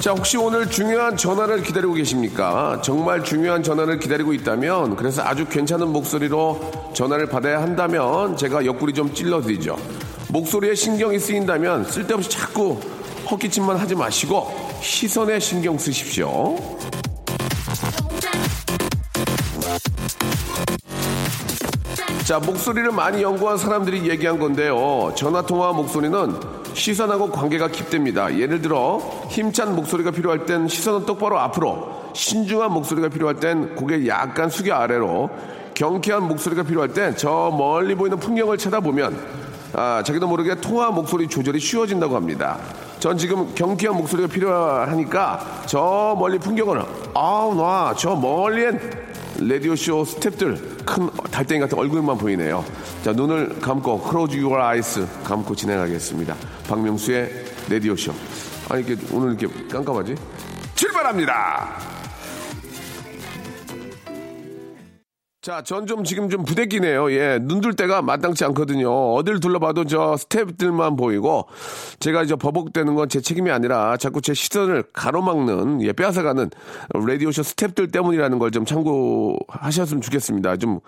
자, 혹시 오늘 중요한 전화를 기다리고 계십니까? 정말 중요한 전화를 기다리고 있다면, 그래서 아주 괜찮은 목소리로 전화를 받아야 한다면, 제가 옆구리 좀 찔러드리죠. 목소리에 신경이 쓰인다면, 쓸데없이 자꾸 헛기침만 하지 마시고, 시선에 신경 쓰십시오. 자, 목소리를 많이 연구한 사람들이 얘기한 건데요. 전화통화 목소리는 시선하고 관계가 깊답니다. 예를 들어, 힘찬 목소리가 필요할 땐 시선은 똑바로 앞으로, 신중한 목소리가 필요할 땐 고개 약간 숙여 아래로, 경쾌한 목소리가 필요할 땐 저 멀리 보이는 풍경을 쳐다보면, 아, 자기도 모르게 통화 목소리 조절이 쉬워진다고 합니다. 전 지금 경쾌한 목소리가 필요하니까 저 멀리 풍경을, 아우, 나, 저 멀리엔 라디오쇼 스탭들 큰 달팽이 같은 얼굴만 보이네요. 자, 눈을 감고 close your eyes 감고 진행하겠습니다. 박명수의 라디오쇼. 아, 이렇게 오늘 이렇게 깜깜하지? 출발합니다! 자, 전 좀 지금 좀 부대끼네요. 예, 눈 들 때가 마땅치 않거든요. 어딜 둘러봐도 저 스탭들만 보이고, 제가 이제 버벅대는 건 제 책임이 아니라 자꾸 제 시선을 가로막는, 예, 빼앗아가는 라디오쇼 스탭들 때문이라는 걸 좀 참고하셨으면 좋겠습니다. 좀,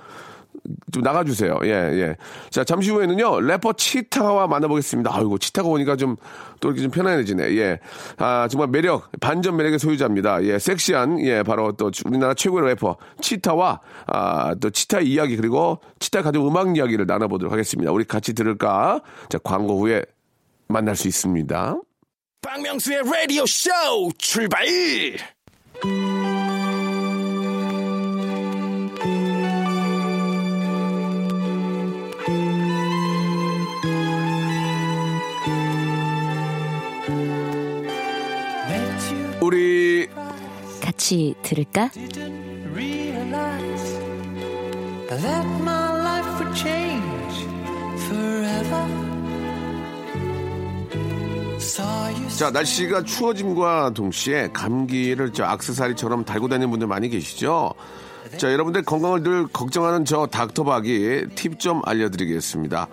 좀 나가주세요. 예, 예. 자, 잠시 후에는요, 래퍼 치타와 만나보겠습니다. 아이고, 치타가 오니까 좀, 또 이렇게 좀 편안해지네. 예. 아, 정말 매력, 반전 매력의 소유자입니다. 예, 섹시한, 예, 바로 또 우리나라 최고의 래퍼, 치타와, 아, 또 치타의 이야기, 그리고 치타 가족 음악 이야기를 나눠보도록 하겠습니다. 우리 같이 들을까? 자, 광고 후에 만날 수 있습니다. 박명수의 라디오 쇼 출발! 우리, 같이 들을까? realize that my life would change forever. Saw you 자, 날씨가 추워짐과 동시에 감기를 저 악세사리처럼 달고 다니는 분들 많이 계시죠? 자, 여러분들 건강을 늘 걱정하는 저 닥터박이 팁 좀 알려드리겠습니다.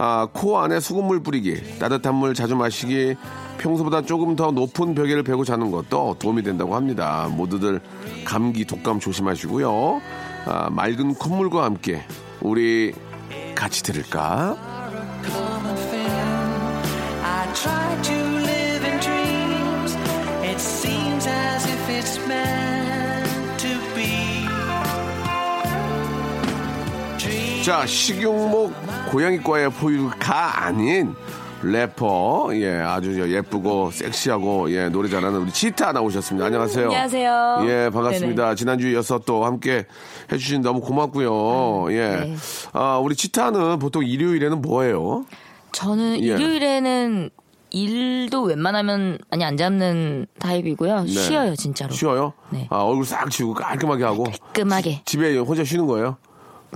아, 코 안에 수돗물 뿌리기, 따뜻한 물 자주 마시기, 평소보다 조금 더 높은 벽에를 베고 자는 것도 도움이 된다고 합니다. 모두들 감기, 독감 조심하시고요. 아, 맑은 콧물과 함께 우리 같이 들을까? 자, 식용목 고양이과의 포유가 아닌 래퍼, 예, 아주 예쁘고 섹시하고, 예, 노래 잘하는 우리 치타 나오셨습니다. 안녕하세요. 안녕하세요. 예, 반갑습니다. 지난주에 이어서 또 함께 해주신 너무 고맙고요. 예. 네. 아, 우리 치타는 보통 일요일에는 뭐예요? 저는 예. 일요일에는 일도 웬만하면 많이 안 잡는 타입이고요. 네. 쉬어요, 진짜로. 쉬어요? 네. 아, 얼굴 싹 지우고 깔끔하게 하고. 깔끔하게. 집에 혼자 쉬는 거예요?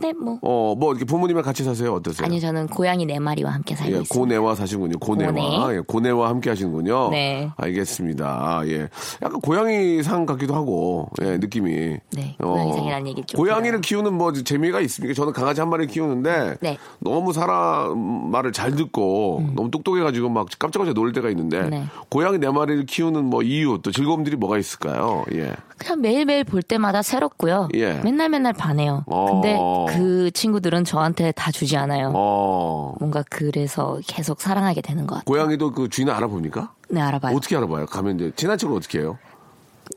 네, 뭐. 어, 뭐, 이렇게 부모님이랑 같이 사세요? 어떠세요? 아니요, 저는 고양이 네 마리와 함께 살고 예, 있습니다. 고뇌와 사시는군요. 고뇌와. 고뇌. 예, 고뇌와 함께 하시는군요. 네. 알겠습니다. 아, 예. 약간 고양이 상 같기도 하고, 예, 느낌이. 네, 고양이 상이라는 얘기 좀 고양이를 들어요. 키우는 뭐 재미가 있습니까? 저는 강아지 한 마리 키우는데. 네. 너무 사람 말을 잘 듣고, 너무 똑똑해 가지고 막 깜짝깜짝 놀 때가 있는데. 음. 네. 고양이 네 마리를 키우는 뭐 이유, 또 즐거움들이 뭐가 있을까요? 예. 그냥 매일매일 볼 때마다 새롭고요. 예. 맨날 맨날 반해요. 어, 근데 어. 그 친구들은 저한테 다 주지 않아요. 어. 뭔가 그래서 계속 사랑하게 되는 것 같아요. 고양이도 그 주인을 알아봅니까? 네, 알아봐요. 어떻게 알아봐요? 가면 이제 척을 어떻게 해요?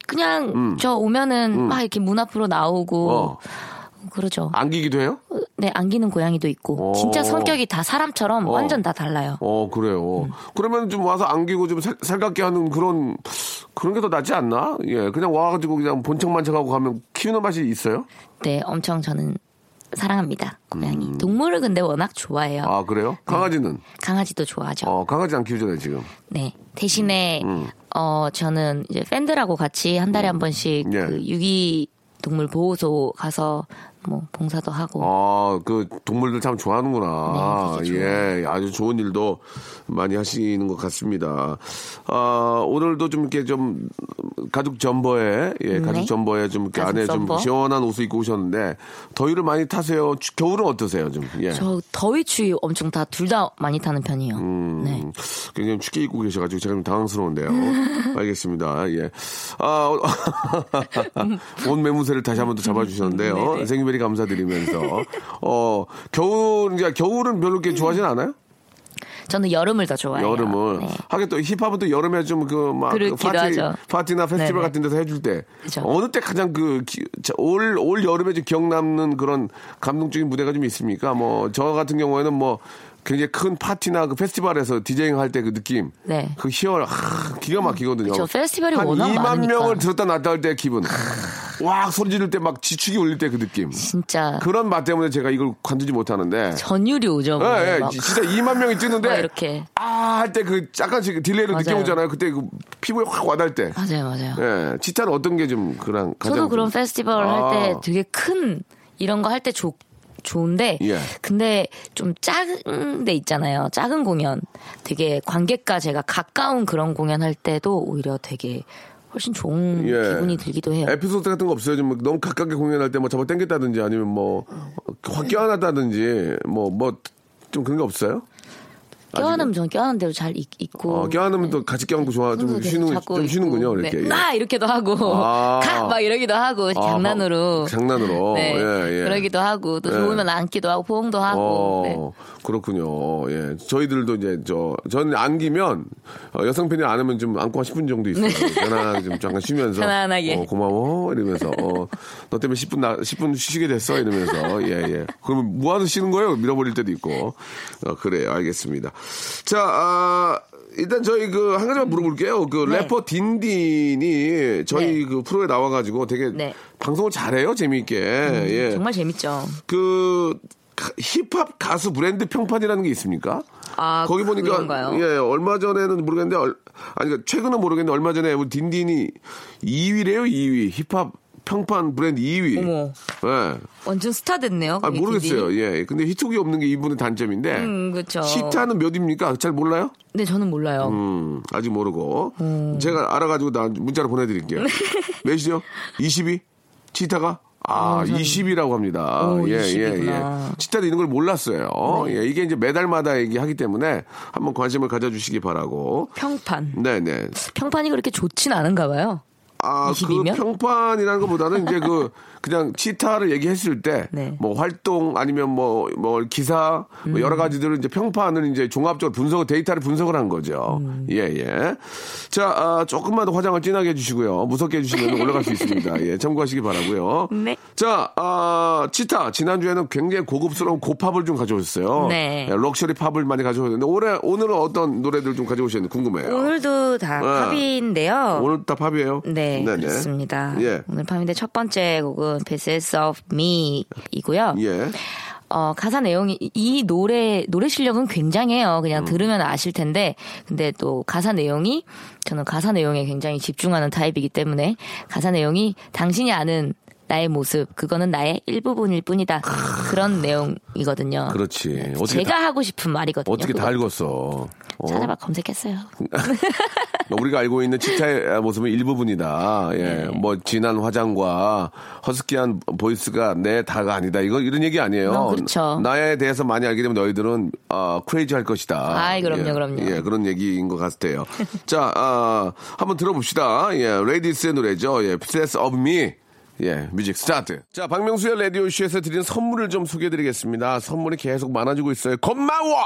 그냥 저 오면은 막 이렇게 문 앞으로 나오고 음. 어. 그러죠. 안기기도 해요? 네, 안기는 고양이도 있고 어. 진짜 성격이 다 사람처럼 어. 완전 다 달라요. 어, 그래요. 음. 그러면 좀 와서 안기고 좀 살, 살갑게 하는 그런, 그런 게 더 낫지 않나? 예, 그냥 와가지고 그냥 본척만척하고 가면 키우는 맛이 있어요? 네, 엄청 저는 사랑합니다. 고양이. 동물을 근데 워낙 좋아해요. 음. 아, 그래요? 강아지는? 강아지도 좋아하죠. 어, 강아지 안 키우잖아요, 지금. 네. 대신에 음. 어 저는 이제 팬들하고 같이 한 달에 한 번씩 예. 그 유기 동물 보호소 가서 뭐 봉사도 하고 아, 그 동물들 참 좋아하는구나. 네, 예, 아주 좋은 일도 많이 하시는 것 같습니다. 아, 오늘도 좀 이렇게 좀 가죽 점퍼에, 예, 가죽 네. 점퍼에 좀 이렇게 안에 좀 점퍼. 시원한 옷을 입고 오셨는데 더위를 많이 타세요? 추- 겨울은 어떠세요, 좀? 예. 저 더위 추위 엄청 다 둘 다 많이 타는 편이에요. 음, 네. 굉장히 춥게 입고 계셔가지고 제가 좀 당황스러운데요. 알겠습니다. 예. 아, 온 매무새를 다시 한번더 잡아주셨는데요. 생 일베리 감사드리면서. 어, 겨울, 이제 겨울은 별로 그렇게 좋아하진 않아요? 저는 여름을 더 좋아해요. 여름을. 네. 하긴 또 힙합은 또 여름에 좀 그막 그렇기도 파티, 하죠. 파티나 페스티벌 네네. 같은 데서 해줄 때 그죠. 어느 때 가장 그올올 여름에 좀 기억 남는 그런 감동적인 무대가 좀 있습니까? 뭐 저 같은 경우에는 뭐 굉장히 큰 파티나 그 페스티벌에서 디제잉 할 때 그 느낌, 네. 그 희열, 하, 기가 막히거든요. 그쵸, 페스티벌이 한 워낙 2만 많으니까. 명을 들었다 놨다 할 때 기분, 와 소리 지를 때 막 지축이 울릴 때 그 느낌. 진짜 그런 맛 때문에 제가 이걸 관두지 못하는데. 전율이 오죠. 뭐. 예, 예, 막 진짜 2만 명이 뛰는데 막 이렇게 아 할 때 그 약간씩 딜레이를. 느껴오잖아요. 그때 그 피부에 확 와닿을 때. 맞아요, 맞아요. 예, 치타는 어떤 게 좀 그런 가장 저도 그런 좀- 페스티벌 아. 할때 되게 큰 이런 거 할 때 좋, 좋은데 예. 근데 좀 작은 데 있잖아요. 작은 공연. 되게 관객과 제가 가까운 그런 공연 할 때도 오히려 되게 훨씬 좋은 예. 기분이 들기도 해요. 에피소드 같은 거 없어요? 좀 너무 가깝게 공연할 때 뭐 잡아 당겼다든지 아니면 뭐 확 껴안았다든지 뭐 뭐 좀 그런 게 없어요? 껴안으면 저는 껴안은 대로 잘 있, 있고. 어, 껴안으면 또 같이 껴안고 좋아 좀 쉬는 좀. 쉬는군요 네. 이렇게. 예. 나 이렇게도 하고 아. 가 막 이러기도 하고 장난으로. 장난으로. 네. 예, 예. 그러기도 하고 또 예. 좋으면 안기도 하고 포옹도 하고. 어, 네. 그렇군요. 예. 저희들도 이제 저, 저는 안기면, 어, 여성 팬이 안으면 좀 안고 한 10분 정도 있어요. 편안하게 좀 잠깐 쉬면서. 네. 편안하게. 어, 고마워. 이러면서, 어, 너 때문에 10분 나, 10분 쉬게 됐어. 이러면서. 예, 예. 그러면 뭐 하서 쉬는 거예요? 밀어버릴 때도 있고. 어, 그래요. 알겠습니다. 자, 아, 일단 저희 그 한 가지만 물어볼게요. 그 네. 래퍼 딘딘이 저희 네. 그 프로에 나와가지고 되게 네. 방송을 잘해요. 재미있게. 예. 정말 재밌죠. 그 가- 힙합 가수 브랜드 평판이라는 게 있습니까? 아, 거기 보니까 그런가요? 예 얼마 전에는 모르겠는데 얼, 아니 그러니까 최근은 모르겠는데 얼마 전에 우리 딘딘이 2위래요 2위 힙합 평판 브랜드 2위. 어머. 예. 완전 스타 됐네요. 아 모르겠어요. 디디. 예. 근데 히트곡이 없는 게 이분의 단점인데. 음, 그쵸. 시타는 몇입니까? 잘 몰라요? 네, 저는 몰라요. 음, 아직 모르고. 음. 제가 알아가지고 나 문자로 보내드릴게요. 몇이죠? 22? 치타가? 아, 20이라고 합니다. 오, 예, 20 예, 이구나. 예. 치타도 있는 걸 몰랐어요. 예, 이게 이제 매달마다 얘기하기 때문에 한번 관심을 가져주시기 바라고. 평판. 네네. 평판이 그렇게 좋진 않은가 봐요. 아, 20 이면? 그 평판이라는 것보다는 이제 그 그냥 치타를 얘기했을 때뭐 네. 활동 아니면 뭐뭐 기사 뭐 음. 여러 가지들을 이제 평판을 이제 종합적으로 분석 데이터를 분석을 한 거죠. 음. 예, 예. 자, 아, 조금만 더 화장을 진하게 해 주시고요. 무섭게 해 주시면 올라갈 수 있습니다. 예, 참고하시기 바라고요. 네. 자, 아, 치타 지난주에는 굉장히 고급스러운 고팝을 좀 가져오셨어요. 네. 예, 럭셔리 팝을 많이 가져오셨는데 올해 오늘은 어떤 노래들 좀 가져오셨는지 궁금해요. 오늘도 다 네. 팝인데요. 오늘 다 팝이에요? 네, 네네. 그렇습니다. 예. 오늘 팝인데 첫 번째 곡은 Pieces of Me 이고요. 예. 어, 가사 내용이, 이 노래, 노래 실력은 굉장해요. 그냥 음. 들으면 아실 텐데, 근데 또 가사 내용이, 저는 가사 내용에 굉장히 집중하는 타입이기 때문에, 가사 내용이 당신이 아는 나의 모습, 그거는 나의 일부분일 뿐이다. 그런 내용이거든요. 그렇지. 어떻게 제가 하고 싶은 말이거든요. 어떻게 다 그거. 읽었어? 어? 찾아봐 검색했어요. 우리가 알고 있는 치타의 모습은 일부분이다. 예. 네. 뭐, 진한 화장과 허스키한 voice가 내 다가 아니다. 이거, 이런 얘기 아니에요. 어, 그렇죠. 나에 대해서 많이 알게 되면 너희들은, 아, crazy 할 것이다. 아이, 그럼요, 예. 그럼요. 예, 그런 얘기인 것 같아요. 자, 아, 한번 들어봅시다. 예, 레이디스의 노래죠. 예, Obsess of Me. 예, music start. 자, 박명수의 라디오쇼에서 드린 선물을 좀 소개해드리겠습니다. 선물이 계속 많아지고 있어요. 고마워!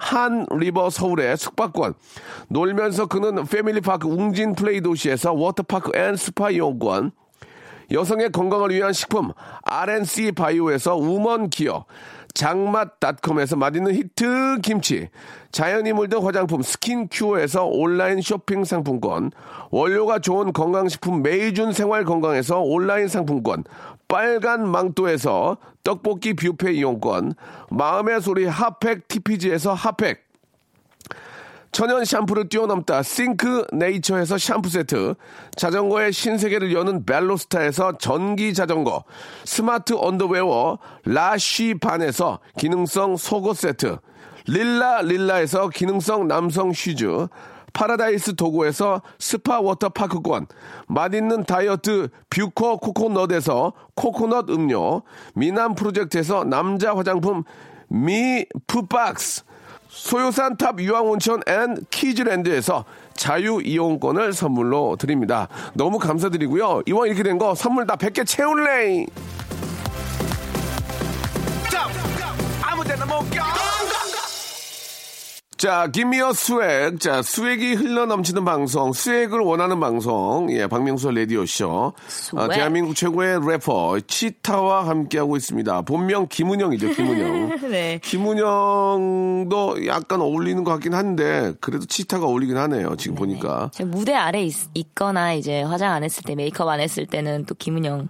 한 리버 서울의 숙박권, 놀면서 크는 패밀리파크 웅진 플레이 도시에서 워터파크 and 스파 이용권, 여성의 건강을 위한 식품 RNC 바이오에서 우먼 기어. 장맛닷컴에서 맛있는 히트 김치. 자연이 물든 화장품 스킨큐어에서 온라인 쇼핑 상품권. 원료가 좋은 건강식품 메이준 생활 건강에서 온라인 상품권 빨간 망토에서 떡볶이 뷔페 이용권 마음의 소리 핫팩 TPG에서 핫팩 천연 샴푸를 뛰어넘다 싱크 네이처에서 샴푸 세트, 자전거의 신세계를 여는 벨로스타에서 전기 자전거, 스마트 언더웨어 라쉬반에서 기능성 속옷 세트, 릴라 릴라에서 기능성 남성 슈즈, 파라다이스 도고에서 스파 워터파크권, 맛있는 다이어트 뷰커 코코넛에서 코코넛 음료, 미남 프로젝트에서 남자 화장품 미푸박스, 소요산 탑 유황온천 and 키즈랜드에서 자유 이용권을 선물로 드립니다. 너무 감사드리고요. 이왕 이렇게 된 거 선물 다 100개 채울래! 자, gimme a 수액. 자, 수액이 흘러 넘치는 방송, 수액을 원하는 방송. 예, 박명수 라디오쇼. 아, 수액. 대한민국 최고의 래퍼, 치타와 함께하고 있습니다. 본명 김은영이죠, 김은영. 네. 김은영도 약간 어울리는 것 같긴 한데, 그래도 치타가 어울리긴 하네요, 지금 보니까. 제가 무대 아래 있, 있거나 이제 화장 안 했을 때 메이크업 안 했을 때는 또 김은영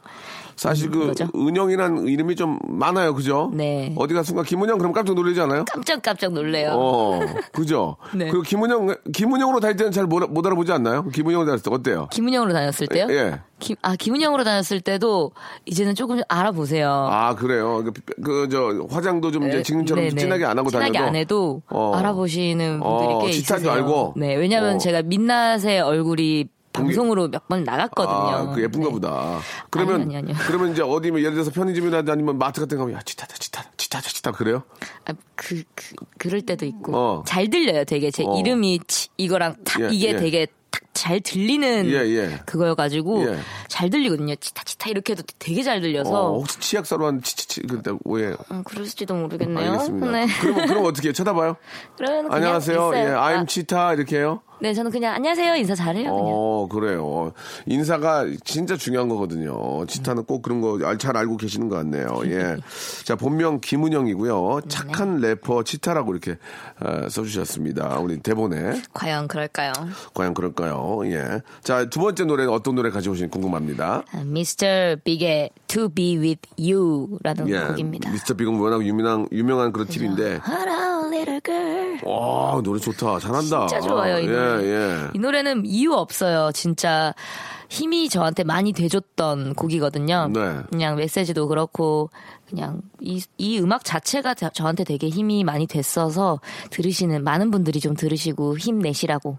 사실 그, 그거죠? 은영이란 이름이 좀 많아요, 그죠? 네. 어디 가 순간 김은영 그럼 깜짝 놀라지 않아요? 깜짝깜짝 놀래요. 어, 그죠? 네. 그리고 김은영, 김은영으로 다닐 때는 잘 못 알아보지 않나요? 김은영으로 다닐 때 어때요? 김은영으로 다녔을 때요? 예. 김, 아 김은영으로 다녔을 때도 이제는 조금 좀 알아보세요. 아, 그래요? 그, 그, 저, 화장도 좀 이제 지금처럼 네네. 진하게 안 하고 진하게 다녀도. 안 해도 어. 알아보시는 분들이 어, 꽤. 알고? 네, 왜냐하면 어. 제가 민낯의 얼굴이 방송으로 몇 번 나갔거든요. 아, 그 예쁜가 네. 보다. 그러면, 아니요, 아니요. 그러면 이제 어디, 뭐 예를 들어서 편의점이나 아니면 마트 같은 거 가면, 야, 치타다, 치타다, 치타다, 치타, 그래요? 아, 그, 그 그럴 때도 있고 어. 잘 들려요. 되게 제 어. 이름이 치, 이거랑 탁 예, 이게 예. 되게 탁잘 들리는 예, 예. 그거여가지고 예. 잘 들리거든요. 치타 치타 이렇게 해도 되게 잘 들려서 어, 혹시 치약사로 한 치치치, 그때, 왜? 음, 그럴지도 모르겠네요. 알겠습니다. 네. 그러면, 그럼 어떻게? 쳐다봐요? 그러면 안녕하세요. 예, 아, I'm 치타, 이렇게 해요? 네, 저는 그냥 안녕하세요 인사 잘해요. 그냥. 어, 그래요. 인사가 진짜 중요한 거거든요. 치타는 꼭 그런 거 잘 알고 계시는 것 같네요. 예. 자, 본명 김은영이고요. 착한 래퍼 치타라고 이렇게 어, 써주셨습니다. 우리 대본에. 과연 그럴까요? 과연 그럴까요? 예. 자, 두 번째 노래는 어떤 노래 가져오신지 궁금합니다. Mr. Big의 To Be With You라는 예. 곡입니다. 미스터 빅은 워낙 유명한, 유명한 그런 little girl. 와, 노래 좋다. 잘한다. 진짜 좋아요, 이 예, 노래. 예. 이 노래는 이유 없어요. 진짜 힘이 저한테 많이 돼줬던 곡이거든요. 네. 그냥 메시지도 그렇고 그냥 이, 이 음악 자체가 자- 저한테 되게 힘이 많이 됐어서 들으시는 많은 분들이 좀 들으시고 힘내시라고.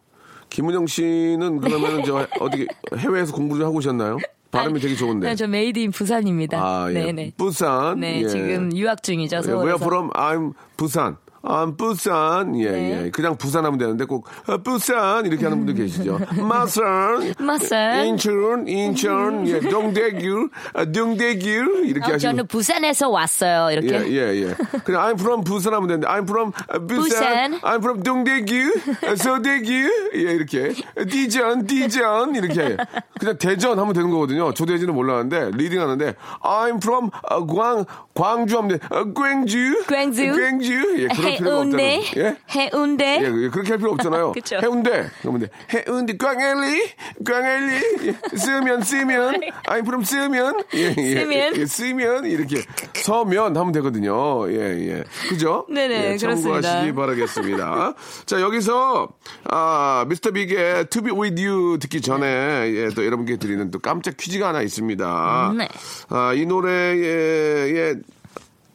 김은영 씨는 그러면 저 어떻게 해외에서 공부 좀 하고 오셨나요? 발음이 되게 좋은데. 네, 저 made in 부산입니다. 아, 예. 네네. 부산. 네, 예. 지금 유학 중이죠. 예, 서울에서. Where from? I'm 부산. I'm 부산. 예, 네. 예. 그냥 부산 하면 되는데 꼭 어, 부산 이렇게 하는 분들 계시죠. 마산. 마산. 인천, 인천. 예, 동대구, 아, 동대구 이렇게 어, 하시는. 저는 부산에서 왔어요. 이렇게. 예, 예, 예. 그냥 I'm from 부산 하면 되는데 I'm from 아, 부산. 부산. I'm from 동대구, 아, 서대구. 예, 이렇게. 디전, 디전 이렇게. 그냥 대전 하면 되는 거거든요. 조대진은 몰랐는데 리딩 하는데 I'm from 아, 광 광주 하면 돼. 아, 광주. 광주. 광주. 예, 그런 해운대. 예? 해운대. 예, 예, 그렇게 할 필요 없잖아요. 해운대. 그러면 돼. 해운대 꽝엘리, 꽝엘리. 예, 쓰면 쓰면. 아니 그럼 쓰면. 예, 예, 쓰면. 예, 쓰면 이렇게 서면 하면 되거든요. 예, 예. 그죠? 네네, 예, 참고하시기 그렇습니다. 바라겠습니다. 자, 여기서 아, 미스터 빅의 To Be With You 듣기 전에 예, 또 여러분께 드리는 또 깜짝 퀴즈가 하나 있습니다. 네. 아, 이 노래에 예,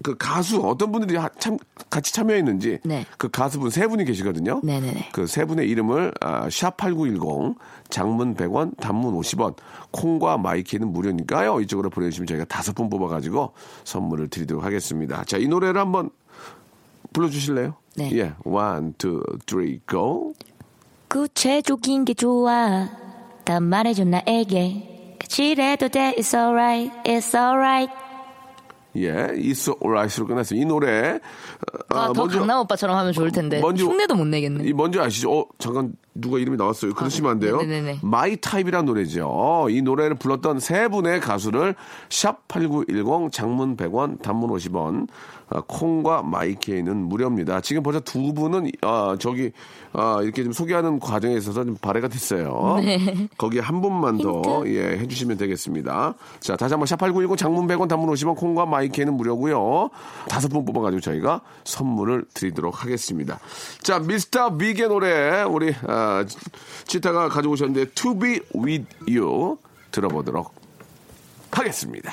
그 가수 어떤 분들이 하- 참 같이 참여했는지 네. 그 가수분 세 분이 계시거든요. 그 세 분의 이름을 아, 샵8910 장문 100원, 단문 50원, 콩과 마이케이는 무료니까요. 이쪽으로 보내 주시면 저희가 다섯 분 뽑아 가지고 선물을 드리도록 하겠습니다. 자, 이 노래를 한번 불러 주실래요? 네. 예, one, two, three, go. 구체적인 게 좋아. 다 말해줘 나에게. 같이래도 돼. It's alright. It's alright. 예, It's Alright으로 끝났어요. 이 노래 어, 아, 더 강남 오빠처럼 하면 좋을 텐데. 먼저- 흉내도 못 내겠네. 이 뭔지 아시죠? 어, 잠깐 누가 이름이 나왔어요. 그러시면 안 돼요. 네네네. My Type이라는 노래죠. 이 노래를 불렀던 세 분의 가수를 샵 8910 장문 100원, 단문 50원, 아, 콩과 마이케이는 무료입니다. 지금 벌써 두 분은 아, 저기 아, 이렇게 좀 소개하는 과정에 있어서 좀 발해가 됐어요. 네. 거기에 한 분만 더 예, 해주시면 되겠습니다. 자, 다시 한번 샵 8910 장문 100원, 단문 50원, 콩과 마이케이는 무료고요. 다섯 분 뽑아가지고 저희가 선물을 드리도록 하겠습니다. 자, 미스터 빅의 노래 우리 아, 치타가 가져오셨는데 To Be With You 들어보도록 하겠습니다.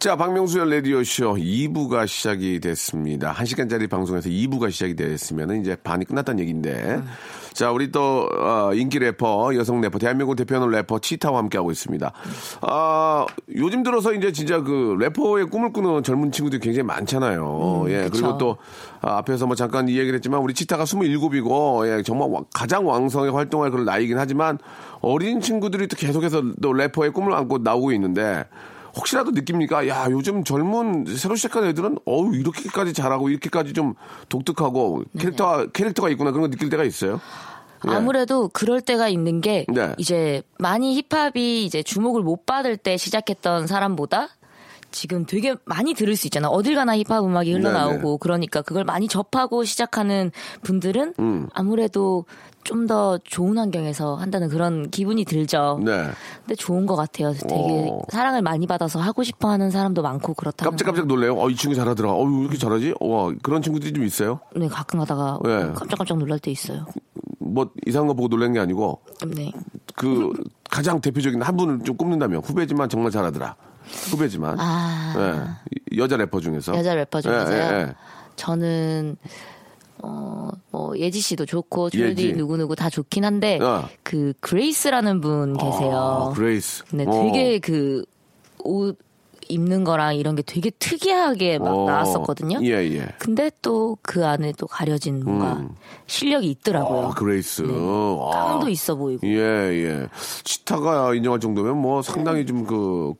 자, 박명수의 라디오쇼 2부가 시작이 됐습니다. 1시간짜리 방송에서 2부가 시작이 됐으면 이제 반이 끝났다는 얘기인데. 자, 우리 또, 어, 인기 래퍼, 여성 래퍼, 대한민국 대표하는 래퍼 치타와 함께하고 있습니다. 아, 요즘 들어서 이제 진짜 그 래퍼의 꿈을 꾸는 젊은 친구들이 굉장히 많잖아요. 예, 그리고 또, 아, 앞에서 뭐 잠깐 이 얘기를 했지만 우리 치타가 27이고, 예, 정말 왕- 가장 왕성하게 활동할 그런 나이긴 하지만 어린 친구들이 또 계속해서 또 래퍼의 꿈을 안고 나오고 있는데, 혹시라도 느낍니까? 야, 요즘 젊은 새로 시작한 애들은 어우 이렇게까지 잘하고 이렇게까지 좀 독특하고 캐릭터가 캐릭터가 있구나 그런 거 느낄 때가 있어요. 예. 아무래도 그럴 때가 있는 게 네. 이제 많이 힙합이 이제 주목을 못 받을 때 시작했던 사람보다 지금 되게 많이 들을 수 있잖아. 어딜 가나 힙합 음악이 흘러나오고 네네. 그러니까 그걸 많이 접하고 시작하는 분들은 음. 아무래도 좀 더 좋은 환경에서 한다는 그런 기분이 들죠. 네. 근데 좋은 것 같아요. 되게 어. 사랑을 많이 받아서 하고 싶어 하는 사람도 많고 그렇다는 깜짝깜짝 놀래요. 어, 이 친구 잘하더라. 어, 왜 이렇게 잘하지? 와, 그런 친구들이 좀 있어요. 네, 가끔 가다가 네. 깜짝깜짝 놀랄 때 있어요. 뭐 이상한 거 보고 놀란 게 아니고 네. 그 가장 대표적인 한 분을 좀 꼽는다면 후배지만 정말 잘하더라. 후배지만. 아. 예. 여자 래퍼 중에서. 여자 래퍼 중에서요. 예, 예, 예. 저는 어, 뭐 예지 씨도 좋고 예지. 줄리 누구 누구 다 좋긴 한데 어. 그 그레이스라는 분 계세요. 아, 그레이스. 네, 어. 되게 그옷 입는 거랑 이런 게 되게 특이하게 막 어. 나왔었거든요. 예, 예. 근데 또 그 안에 또 가려진 뭔가 실력이 있더라고요. 아, 그레이스. 아. 깡도 있어 보이고. 예, 예. 치타가 인정할 정도면 뭐 상당히 좀그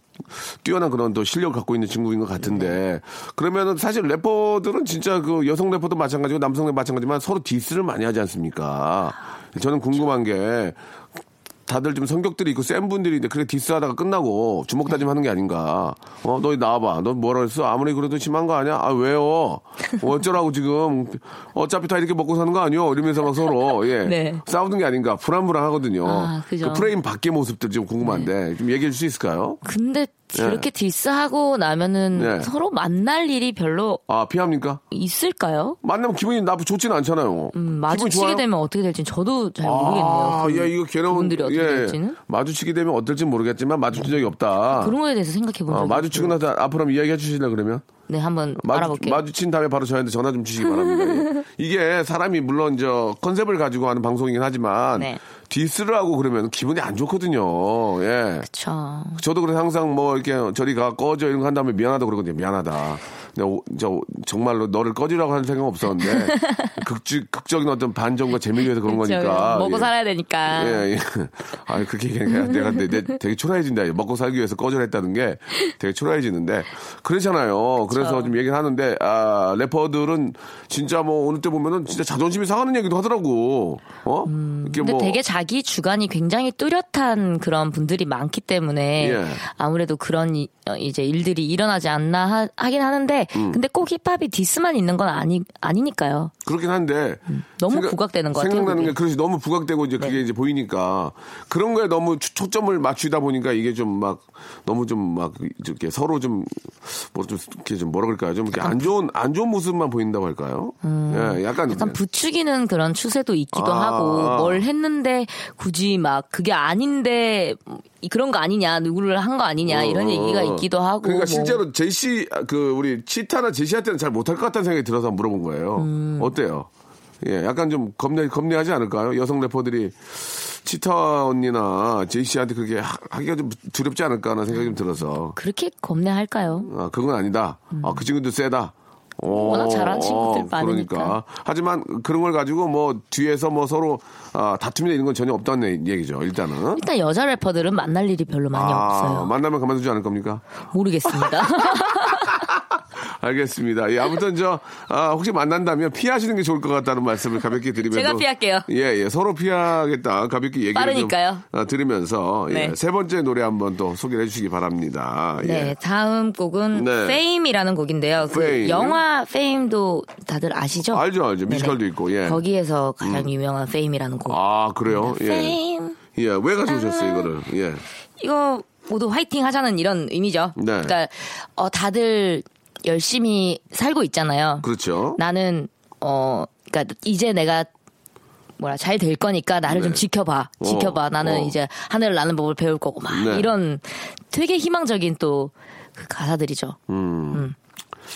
뛰어난 그런 또 실력을 갖고 있는 친구인 것 같은데 그러면은 사실 래퍼들은 진짜 그 여성 래퍼도 마찬가지고 남성 래퍼 마찬가지지만 서로 diss를 많이 하지 않습니까? 저는 궁금한 게 다들 좀 성격들이 있고 센 분들이 이제 그래 diss하다가 끝나고 주먹 다짐하는 게 아닌가. 어, 너 나와봐. 너 뭐라 그랬어? 아무리 그래도 심한 거 아니야? 아, 왜요? 어쩌라고 지금. 어차피 다 이렇게 먹고 사는 거 아니요? 이러면서 막 서로, 예. 네. 싸우는 게 아닌가. 불안불안하거든요. 아. 그 프레임 밖의 모습들 좀 궁금한데 좀 얘기해 줄 수 있을까요? 근데 그렇게 디스하고 나면은 네. 서로 만날 일이 별로 아, 피합니까? 있을까요? 만나면 기분이 나쁘 좋지는 않잖아요. 음, 마주치게? 되면 어떻게 될지 저도 잘 모르겠네요. 아, 그 야, 이거 걔는 그분들이 어떻게 될지는 마주치게 되면 어떨지 모르겠지만 마주친 적이 없다. 그런 거에 대해서 생각해 본 어, 적이 마주치고. 나서 앞으로 한번 이야기해 주실래 그러면? 네, 한번 마주, 알아볼게요. 마주친 다음에 바로 저희한테 전화 좀 주시기 바랍니다. 예. 이게 사람이 물론 저 컨셉을 가지고 하는 방송이긴 하지만 네. 디스를 하고 그러면 기분이 안 좋거든요. 예. 그쵸. 저도 그래서 항상 뭐 이렇게 저리 가 꺼져 이런 거 한 다음에 미안하다 그러거든요. 미안하다. 정말로 너를 꺼지라고 하는 생각 없었는데 극적 극적인 어떤 반전과 재미를 위해서 그런 그쵸. 거니까 먹고 예. 살아야 되니까. 예, 예. 아, 그렇게 얘기하니까 내가 내, 내 되게 초라해진다. 먹고 살기 위해서 꺼져라 했다는 게 되게 초라해지는데 그렇잖아요. 그래서 좀 얘기를 하는데 아, 래퍼들은 진짜 뭐 어느 때 보면은 진짜 자존심이 상하는 얘기도 하더라고. 어? 음, 근데 뭐 되게 자기 주관이 굉장히 뚜렷한 그런 분들이 많기 때문에 예. 아무래도 그런 이, 어, 이제 일들이 일어나지 않나 하, 긴 하는데 음. 근데 꼭 힙합이 디스만 있는 건 아니 아니니까요. 그렇긴 한데 너무 부각되는 것 같아요, 생각나는 그게. 게 그렇지 너무 부각되고 이제 그게 네. 이제 보이니까 그런 거에 너무 초- 초점을 맞추다 보니까 이게 좀 막 너무 좀 막 이렇게 서로 좀 뭐 좀 이렇게 좀 뭐라 그럴까요? 좀 이렇게 안 좋은 안 좋은 모습만 보인다고 할까요? 예, 약간 음. 약간 부추기는 그런 추세도 있기도 아. 하고 뭘 했는데 굳이 막 그게 아닌데 이- 그런 거 아니냐 누구를 한 거 아니냐 이런 어, 얘기가 어. 있기도 하고 그러니까 뭐. 실제로 제시 그 우리 치타나 제시한테는 잘 못할 것 같다는 생각이 들어서 물어본 거예요. 음. 어때 요? 예, 약간 좀 겁내 겁내하지 않을까요? 여성 래퍼들이 치타 언니나 제시한테 그렇게 하- 하기가 좀 두렵지 않을까 하는 생각이 좀 들어서 그렇게 겁내할까요? 아 그건 아니다. 아그 친구도 세다. 워낙 잘하는 친구들 어, 많으니까. 그러니까. 하지만 그런 걸 가지고 뭐 뒤에서 뭐 서로 아, 다툼이나 이런 건 전혀 없다는 얘기죠. 일단은. 일단 여자 래퍼들은 만날 일이 별로 많이 아, 없어요. 만나면 가만두지 않을 겁니까? 모르겠습니다. 알겠습니다. 예, 아무튼 저 아, 혹시 만난다면 피하시는 게 좋을 것 같다는 말씀을 가볍게 드리면서 제가 피할게요. 예, 예, 서로 피하겠다. 가볍게 얘기를 빠르니까요. 좀 어, 들으면서 예, 네. 세 번째 노래 한번 또 소개해 주시기 바랍니다. 예. 네, 다음 곡은 네. Fame이라는 곡인데요. 그 Fame. Fame도 다들 아시죠? 알죠, 알죠. 뮤지컬도 있고, 예. 거기에서 가장 유명한 Fame이라는 곡. 아, 그래요? 예. Fame. 예, 왜 가져오셨어요, 이거를? 예. 이거 모두 화이팅 하자는 이런 의미죠. 네. 그러니까 어, 다들 열심히 살고 있잖아요. 그렇죠. 나는 어 그러니까 이제 내가 뭐라 잘 될 거니까 나를 좀 지켜봐 지켜봐 어, 나는 어. 이제 하늘을 나는 법을 배울 거고 막 네. 이런 되게 희망적인 또 그 가사들이죠.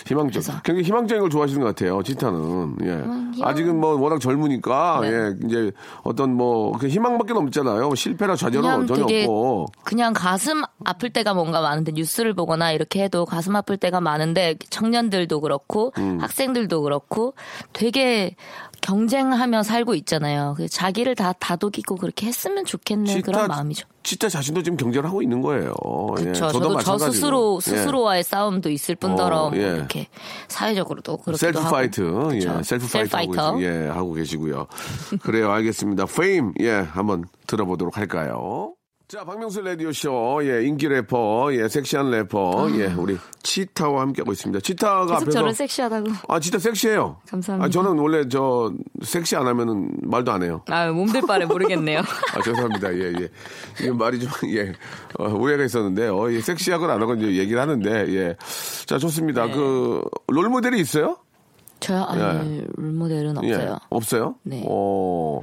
희망적. 그래서. 굉장히 희망적인 걸 좋아하시는 것 같아요, 치타는. 예. 희망- 아직은 뭐 워낙 젊으니까, 네. 예, 이제 어떤 뭐, 그 희망밖에 없잖아요. 뭐 실패나 좌절은 전혀 없고. 그냥 가슴 아플 때가 뭔가 많은데 뉴스를 보거나 이렇게 해도 가슴 아플 때가 많은데 청년들도 그렇고 음. 학생들도 그렇고 되게 경쟁하며 살고 있잖아요. 그 자기를 다 다독이고 그렇게 했으면 좋겠는 그런 마음이죠. 치타 자신도 지금 경쟁을 하고 있는 거예요. 예, 그렇죠. 저도 저도 저. 스스로 예. 스스로와의 싸움도 있을 뿐더러 어, 뭐 예. 이렇게 사회적으로도 그렇기도 셀프 하고. fight, 그렇죠. 예, self fight 하고, 예, 하고 계시고요. 그래요, 알겠습니다. Fame, 예, 한번 들어보도록 할까요? 자, 박명수 라디오쇼, 예, 인기 래퍼, 예, 섹시한 래퍼, 예, 우리 치타와 함께하고 있습니다. 치타가 아. 계속 앞에서. 저를 섹시하다고. 아, 진짜 섹시해요. 감사합니다. 아, 저는 원래 저, 섹시 안 하면은 말도 안 해요. 아 몸둘 바를 모르겠네요. 아, 죄송합니다. 예, 예. 이게 말이 좀, 예, 어, 오해가 있었는데, 어, 예, 섹시하건 안 이제 얘기를 하는데, 예. 자, 좋습니다. 네. 그, 롤모델이 있어요? 저요? 아니 예. 롤모델은 없어요. 예. 없어요? 네. 어,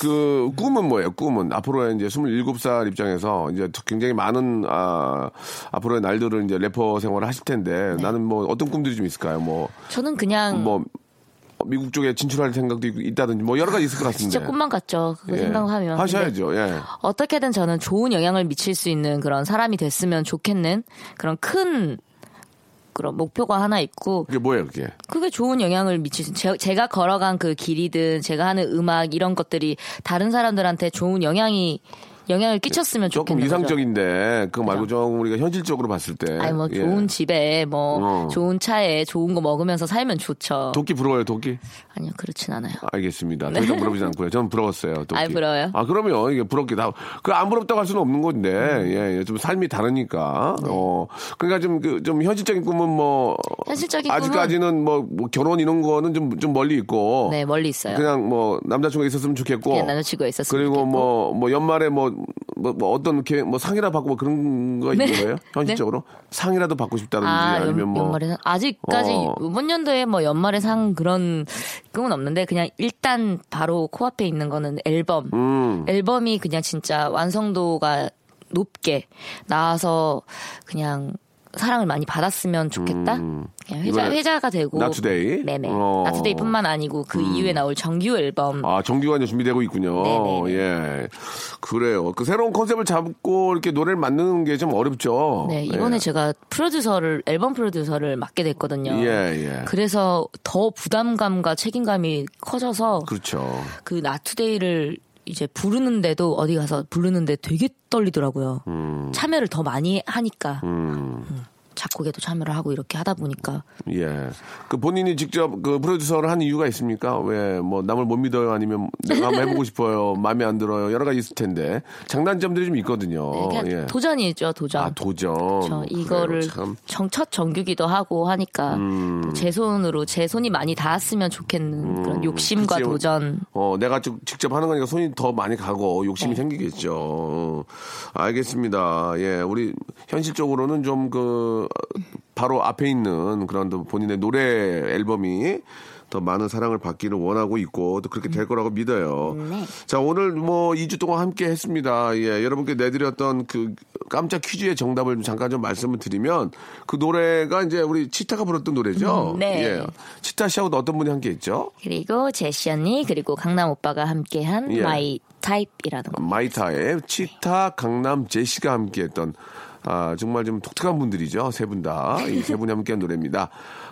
그, 꿈은 뭐예요? 꿈은. 앞으로의 이제 27살 입장에서 이제 굉장히 많은, 아, 앞으로의 날들을 이제 래퍼 생활을 하실 텐데, 네. 나는 뭐 어떤 꿈들이 좀 있을까요? 뭐, 저는 그냥 뭐, 미국 쪽에 진출할 생각도 있- 있다든지 뭐 여러 가지 있을 것 같은데. 진짜 꿈만 같죠. 그거 예. 생각하면. 하셔야죠. 예. 어떻게든 저는 좋은 영향을 미칠 수 있는 그런 사람이 됐으면 좋겠는 그런 큰 그런 목표가 하나 있고 그게 뭐예요, 그게? 그게 좋은 영향을 미칠 수 제, 제가 걸어간 그 길이든 제가 하는 음악 이런 것들이 다른 사람들한테 좋은 영향이 영향을 끼쳤으면 조금 좋겠는. 이상적인데, 그거 말고 좀 우리가 현실적으로 봤을 때. 아니 뭐 예. 좋은 집에 뭐 어. 좋은 차에 좋은 거 먹으면서 살면 좋죠. 도끼 부러워요, 도끼? 아니요 그렇진 않아요. 알겠습니다. 더 이상 물어보지 않고요. 저는 부러웠어요. 도끼. 네. 아, 부러워요? 아, 그러면 이게 부럽게 다, 그안 부럽다고 할 수는 없는 건데, 음. 예, 예, 좀 삶이 다르니까. 네. 어, 그러니까 좀, 그, 좀 현실적인 꿈은 뭐, 현실적인 아직까지는 뭐, 뭐 결혼 이런 거는 좀, 좀 멀리 있고. 네 멀리 있어요. 그냥 뭐, 남자친구가 있었으면 좋겠고. 그냥 남자친구가 있었으면 그리고 좋겠고. 뭐, 뭐, 연말에 뭐, 뭐, 뭐 어떤, 게, 뭐 상이라 받고 뭐 그런 거 있는 네. 거예요? 현실적으로? 상이라도 받고 싶다든지 아, 아니면 연, 뭐. 연말에 상 아직까지 어. 이번 연도에 뭐 연말에 상 그런 꿈은 없는데 그냥 일단 바로 코앞에 있는 거는 앨범. 음. 앨범이 그냥 진짜 완성도가 높게 나와서 그냥 사랑을 많이 받았으면 좋겠다. 그냥 회자 회자가 되고 나투데이? 네네. 어. 나투데이뿐만 아니고 그 이후에 나올 정규 앨범 아, 정규가 이제 준비되고 있군요. 네네네. 예. 그래요. 그 새로운 컨셉을 잡고 이렇게 노래를 만드는 게 좀 어렵죠. 네, 이번에 예. 제가 프로듀서를 앨범 프로듀서를 맡게 됐거든요. 예, 예. 그래서 더 부담감과 책임감이 커져서 그렇죠. 그 나투데이를 이제 부르는데도 어디 가서 부르는데 되게 떨리더라고요. 참여를 더 많이 하니까 음. 작곡에도 참여를 하고 이렇게 하다 보니까 예. 그 본인이 직접 그 프로듀서를 한 이유가 있습니까? 왜 뭐 남을 못 믿어요? 아니면 내가 한번 해보고 싶어요? 마음에 안 들어요? 여러 가지 있을 텐데 장단점들이 좀 있거든요. 그냥 예. 도전이죠, 도전. 아 도전. 저 이거를 그래요, 참. 정, 첫 정규기도 하고 하니까 음. 또제 손으로 제 손이 많이 닿았으면 좋겠는 그런 욕심과 그치. 도전. 어, 내가 쭉 직접 하는 거니까 손이 더 많이 가고 욕심이 네. 생기겠죠. 어, 알겠습니다. 예, 우리 현실적으로는 좀 그 바로 앞에 있는 그런 또 본인의 노래 앨범이 더 많은 사랑을 받기를 원하고 있고 또 그렇게 될 거라고 믿어요. 네. 자, 오늘 뭐 2주 동안 함께 했습니다. 예, 여러분께 내드렸던 그 깜짝 퀴즈의 정답을 좀 잠깐 좀 말씀을 드리면 그 노래가 이제 우리 치타가 불렀던 노래죠. 음, 네. 예. 치타 씨하고도 어떤 분이 함께 했죠? 그리고 제시 언니 그리고 강남 오빠가 함께 한 예. My Type이라는 거. My Type의 치타 강남 제시가 함께 했던 아 정말 좀 독특한 분들이죠. 세 분 다. 이 세 분이 함께한 노래입니다.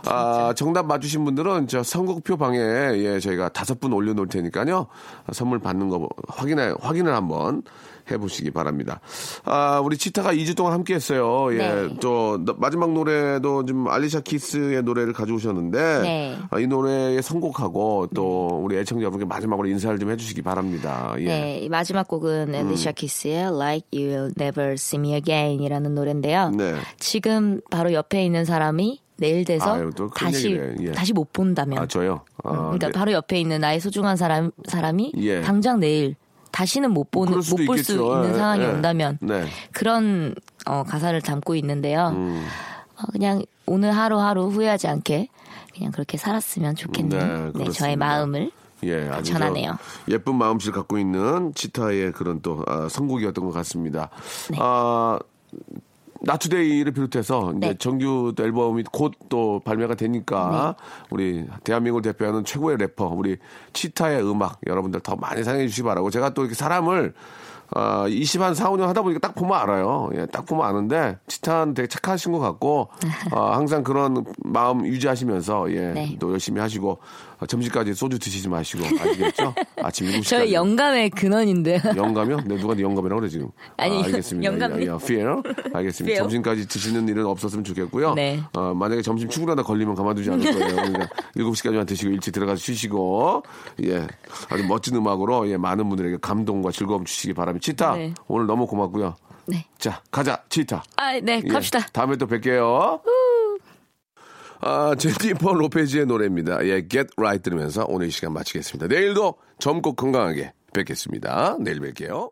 아 정답 맞추신 분들은 저 선곡표 방에 예 저희가 다섯 분 올려놓을 테니까요. 선물 받는 거 확인해 확인을 한번 해보시기 바랍니다. 아 우리 치타가 2주 동안 함께 했어요. 예 네. 또 마지막 노래도 좀 알리샤 키스의 노래를 가져오셨는데 네. 아, 이 노래에 선곡하고 또 우리 애청자 여러분께 마지막으로 인사를 좀 해주시기 바랍니다. 예. 네, 이 마지막 곡은 엘리샤 키스의 Like You'll Never See Me Again이라는 노래인데요. 네. 지금 바로 옆에 있는 사람이 내일 돼서 아유, 다시. 예. 다시 못 본다면, 아 저요. 아, 그러니까 네. 바로 옆에 있는 나의 소중한 사람 사람이 예. 당장 내일 다시는 못 보는 못 볼 수. 있는 예, 상황이 예. 온다면 네. 그런 어, 가사를 담고 있는데요. 음. 어, 그냥 오늘 하루하루 후회하지 않게 그냥 그렇게 살았으면 좋겠는 네, 네. 저의 마음을 예, 아주 전하네요. 저 예쁜 마음씨를 갖고 있는 치타의 그런 또 아, 선곡이었던 것 같습니다. 아, 나투데이를 비롯해서 이제 네. 정규 또 앨범이 곧 또 발매가 되니까 우리 대한민국을 대표하는 최고의 래퍼 우리 치타의 음악 여러분들 더 많이 사랑해 주시기 바라고 제가 또 이렇게 사람을 아, 20, 한 4, 5년 하다 보니까 딱 보면 알아요. 예, 딱 보면 아는데, 치타는 되게 착하신 것 같고, 아, 항상 그런 마음 유지하시면서, 예, 네. 또 열심히 하시고, 어, 점심까지 소주 드시지 마시고, 아시겠죠? 아침 7시까지. 저의 영감의 근원인데요. 영감이요? 네, 누가 네 영감이라고 그래, 지금. 아니, 아, 알겠습니다. 영감이- 야, 야, fear. 알겠습니다. fear. 점심까지 드시는 일은 없었으면 좋겠고요. 네. 어, 만약에 점심 출근하다 걸리면 가만두지 않을 거예요. 그러니까 7시까지만 드시고 일찍 들어가서 쉬시고, 예. 아주 멋진 음악으로, 예, 많은 분들에게 감동과 즐거움 주시기 바랍니다. 치타, 네. 오늘 너무 고맙고요. 네. 자, 가자, 치타. 아, 네, 예, 갑시다. 다음에 또 뵐게요. 아, 제니퍼 로페즈의 노래입니다. 예, Get Right 들으면서 오늘 이 시간 마치겠습니다. 내일도 젊고 건강하게 뵙겠습니다. 내일 뵐게요.